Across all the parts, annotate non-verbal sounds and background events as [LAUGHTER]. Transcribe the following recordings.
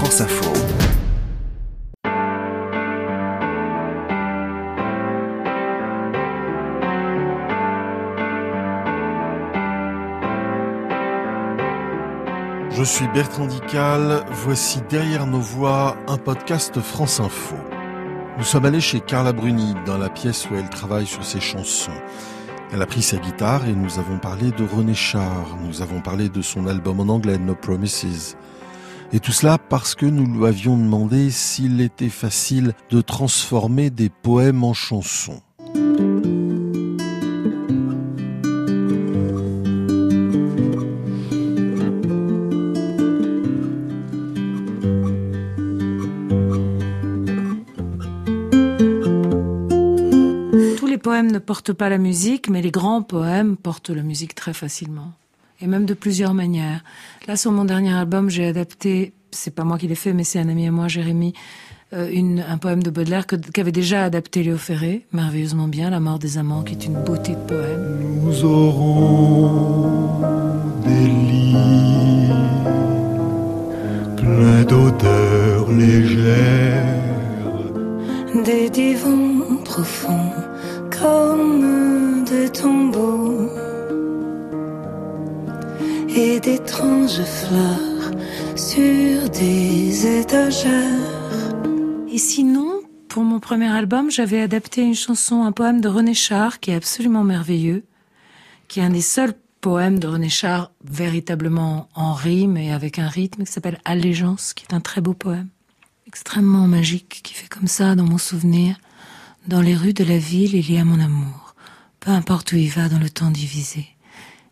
France Info. Je suis Bertrand Dical, voici Derrière nos voix, un podcast France Info. Nous sommes allés chez Carla Bruni, dans la pièce où elle travaille sur ses chansons. Elle a pris sa guitare et nous avons parlé de René Char, nous avons parlé de son album en anglais No Promises. Et tout cela parce que nous lui avions demandé s'il était facile de transformer des poèmes en chansons. poèmes ne portent pas la musique, mais les grands poèmes portent la musique très facilement. Et même de plusieurs manières. Là, sur mon dernier album, j'ai adapté, c'est pas moi qui l'ai fait, mais c'est un ami à moi, Jérémy, euh, une, un poème de Baudelaire qu'avait déjà adapté Léo Ferré, merveilleusement bien, La mort des amants, qui est une beauté de poème. Nous aurons des lits pleins d'odeurs légères, des divans profonds comme des tombeaux et d'étranges fleurs sur des étagères. Et sinon, pour mon premier album, j'avais adapté une chanson, un poème de René Char qui est absolument merveilleux, qui est un des seuls poèmes de René Char véritablement en rime et avec un rythme qui s'appelle Allégeance, qui est un très beau poème, extrêmement magique, qui fait comme ça dans mon souvenir. Dans les rues de la ville, il y a mon amour. Peu importe où il va dans le temps divisé.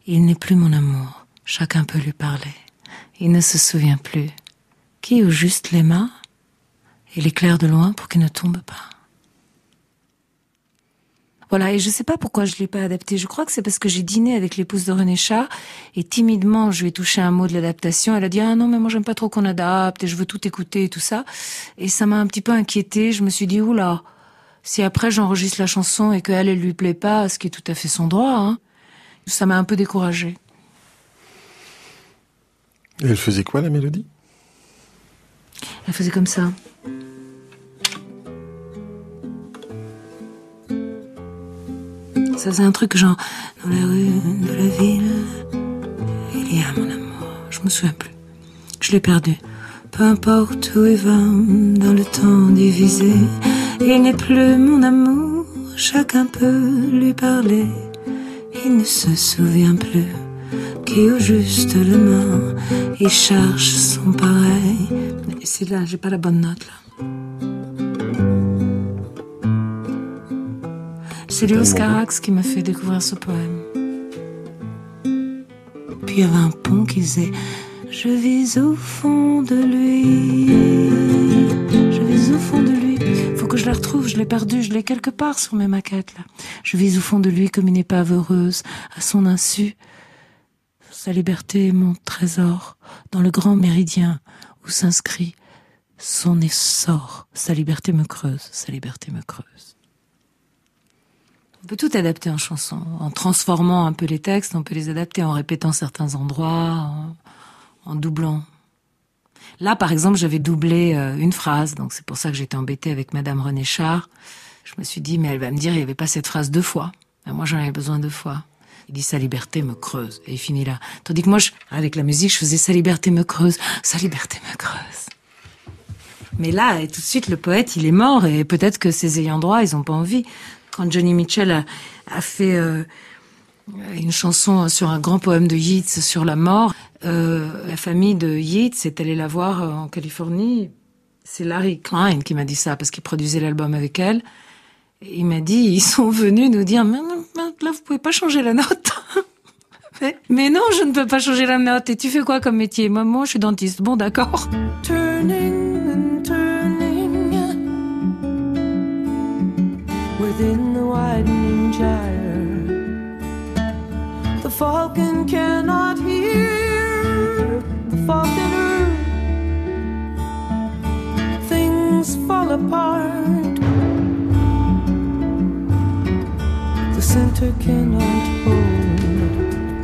Il n'est plus mon amour. Chacun peut lui parler. Il ne se souvient plus. Qui au juste l'aima Il éclaire de loin pour qu'il ne tombe pas. Voilà, et je ne sais pas pourquoi je l'ai pas adapté. Je crois que c'est parce que j'ai dîné avec l'épouse de René Char et timidement je lui ai touché un mot de l'adaptation. Elle a dit ah non mais moi j'aime pas trop qu'on adapte et je veux tout écouter et tout ça. Et ça m'a un petit peu inquiété. Je me suis dit oula, si après j'enregistre la chanson et qu'elle, elle lui plaît pas, ce qui est tout à fait son droit, hein, ça m'a un peu découragée. Et elle faisait quoi la mélodie? Elle faisait comme ça. Ça c'est un truc genre dans la rue de la ville, il y a mon amour. Je me souviens plus. Je l'ai perdu. Peu importe où il va, dans le temps divisé. Il n'est plus mon amour, chacun peut lui parler. Il ne se souvient plus qui au juste le main, il cherche son pareil. C'est là, j'ai pas la bonne note là. C'est Léo Scarax qui m'a fait découvrir ce poème. Puis il y avait un pont qui disait Je vis au fond de lui. Je vis au fond de lui que je la retrouve, je l'ai perdue, je l'ai quelque part sur mes maquettes là. Je vis au fond de lui comme une épave heureuse, à son insu. Sa liberté est mon trésor, dans le grand méridien où s'inscrit son essor. Sa liberté me creuse, sa liberté me creuse. On peut tout adapter en chanson, en transformant un peu les textes, on peut les adapter en répétant certains endroits, en, doublant Là, par exemple, j'avais doublé euh, une phrase, donc c'est pour ça que j'étais embêtée avec Madame René Char. Je me suis dit, mais elle va me dire, il n'y avait pas cette phrase deux fois. moi, j'en avais besoin deux fois. Il dit, sa liberté me creuse. Et il finit là. Tandis que moi, avec la musique, je faisais, sa liberté me creuse, sa liberté me creuse. Mais là, tout de suite, le poète, il est mort, et peut-être que ses ayants droit, ils n'ont pas envie. Quand Johnny Mitchell a, fait euh, une chanson sur un grand poème de Yeats sur la mort, euh, la famille de Yeats est allée la voir euh, en Californie. C'est Larry Klein qui m'a dit ça parce qu'il produisait l'album avec elle. il m'a dit, ils sont venus nous dire, mais, là, vous pouvez pas changer la note. [LAUGHS] mais, non, je ne peux pas changer la note. Et tu fais quoi comme métier? Moi, je suis dentiste. Bon, d'accord. Turning and turning within the widening gyre, the falcon cannot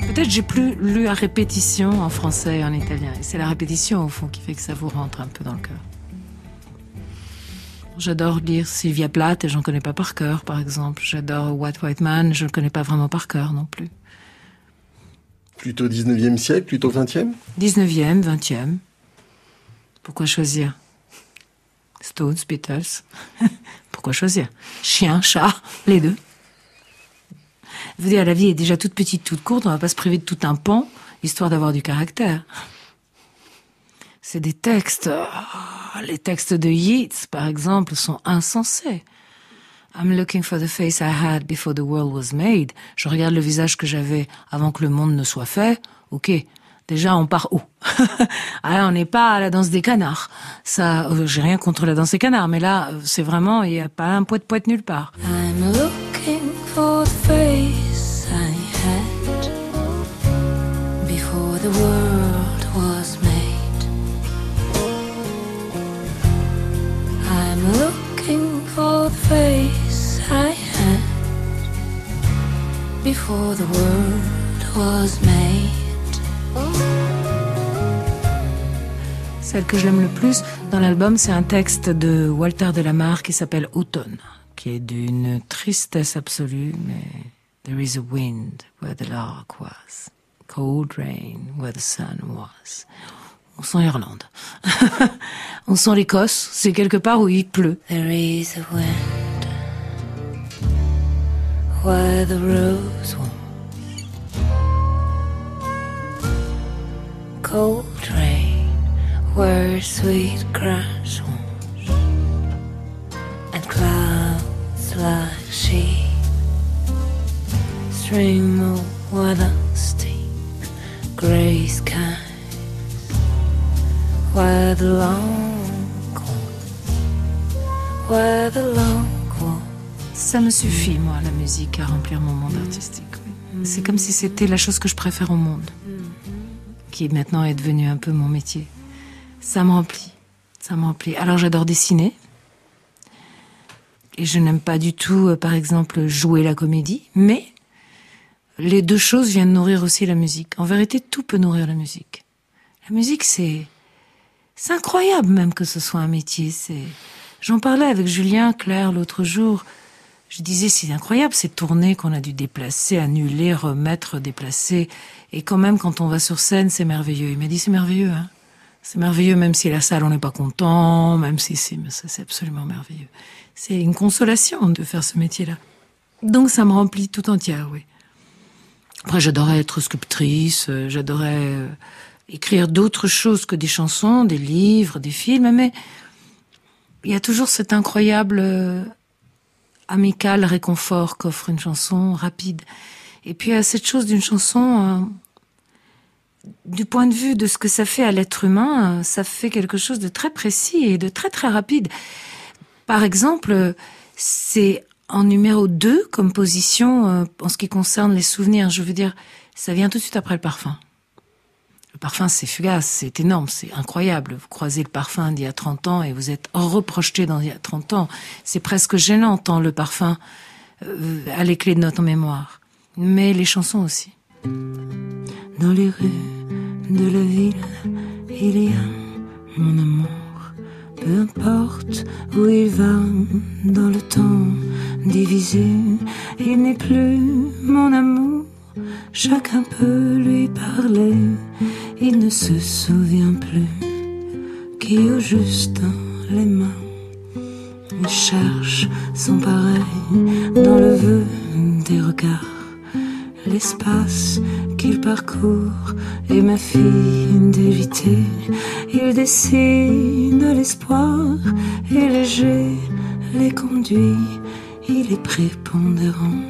Peut-être j'ai plus lu à répétition en français et en italien. Et c'est la répétition, au fond, qui fait que ça vous rentre un peu dans le cœur. J'adore lire Sylvia Plath et j'en connais pas par cœur, par exemple. J'adore White White Man, je ne connais pas vraiment par cœur non plus. Plutôt 19e siècle, plutôt 20e 19e, 20e. Pourquoi choisir? Stones, Beatles. [LAUGHS] Pourquoi choisir? Chien, chat, les deux. Je veux la vie est déjà toute petite, toute courte, on va pas se priver de tout un pan, histoire d'avoir du caractère. C'est des textes. Oh, les textes de Yeats, par exemple, sont insensés. I'm looking for the face I had before the world was made. Je regarde le visage que j'avais avant que le monde ne soit fait. Ok. Déjà, on part où? [LAUGHS] Ah, On n'est pas à la danse des canards. Ça, euh, j'ai rien contre la danse des canards, mais là, c'est vraiment, il n'y a pas un poète poète nulle part. I'm before the world was made. I'm looking for the face I had before the world was made. Celle que je l'aime le plus dans l'album, c'est un texte de Walter Delamarre qui s'appelle Automne, qui est d'une tristesse absolue, mais There is a wind where the lark was, cold rain where the sun was. On sent l'Irlande. [LAUGHS] On sent l'Écosse, c'est quelque part où il pleut. There is a wind where the rose was. Cold rain where sweet grass was. And clouds like sheep stream over the steep grey skies where the long where the long Ça me suffit, moi, la musique, à remplir mon monde artistique. C'est comme si c'était la chose que je préfère au monde, qui maintenant est devenue un peu mon métier. Ça me remplit, ça me remplit. Alors j'adore dessiner, et je n'aime pas du tout, euh, par exemple, jouer la comédie, mais les deux choses viennent nourrir aussi la musique. En vérité, tout peut nourrir la musique. La musique, c'est, c'est incroyable même que ce soit un métier. C'est, j'en parlais avec Julien Claire l'autre jour. Je disais, c'est incroyable ces tournées qu'on a dû déplacer, annuler, remettre, déplacer. Et quand même, quand on va sur scène, c'est merveilleux. Il m'a dit, c'est merveilleux, hein. C'est merveilleux, même si la salle, on n'est pas content, même si c'est, c'est absolument merveilleux. C'est une consolation de faire ce métier-là. Donc, ça me remplit tout entière, oui. Après, j'adorais être sculptrice, euh, j'adorais euh, écrire d'autres choses que des chansons, des livres, des films, mais il y a toujours cet incroyable euh, amical réconfort qu'offre une chanson rapide. Et puis il y a cette chose d'une chanson, du point de vue de ce que ça fait à l'être humain, ça fait quelque chose de très précis et de très très rapide. Par exemple, c'est en numéro 2 comme position euh, en ce qui concerne les souvenirs. Je veux dire, ça vient tout de suite après le parfum. Le parfum, c'est fugace, c'est énorme, c'est incroyable. Vous croisez le parfum d'il y a 30 ans et vous êtes reprojeté dans il y a 30 ans. C'est presque gênant tant le parfum euh, a les clés de notre mémoire. Mais les chansons aussi. Dans les rues de la ville, il y a mon amour. Peu importe où il va dans le temps divisé, il n'est plus mon amour. Chacun peut lui parler, il ne se souvient plus qui au juste les mains. Il cherche son pareil dans le vœu des regards l'espace qu'il parcourt et ma fille d'éviter. Il dessine l'espoir et léger les conduit. Il est prépondérant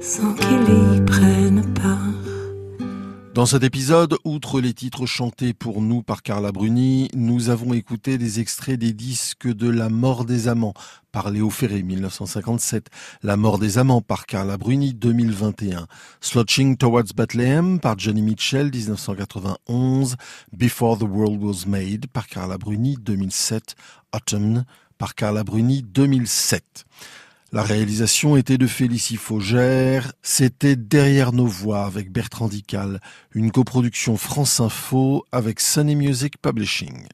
sans qu'il y prenne part. Dans cet épisode, outre les titres chantés pour nous par Carla Bruni, nous avons écouté des extraits des disques de La mort des amants par Léo Ferré 1957, La mort des amants par Carla Bruni 2021, Slouching Towards Bethlehem par Johnny Mitchell 1991, Before the World Was Made par Carla Bruni 2007, Autumn par Carla Bruni 2007. La réalisation était de Félicie Faugère. C'était Derrière nos voix avec Bertrand Dical, une coproduction France Info avec Sunny Music Publishing.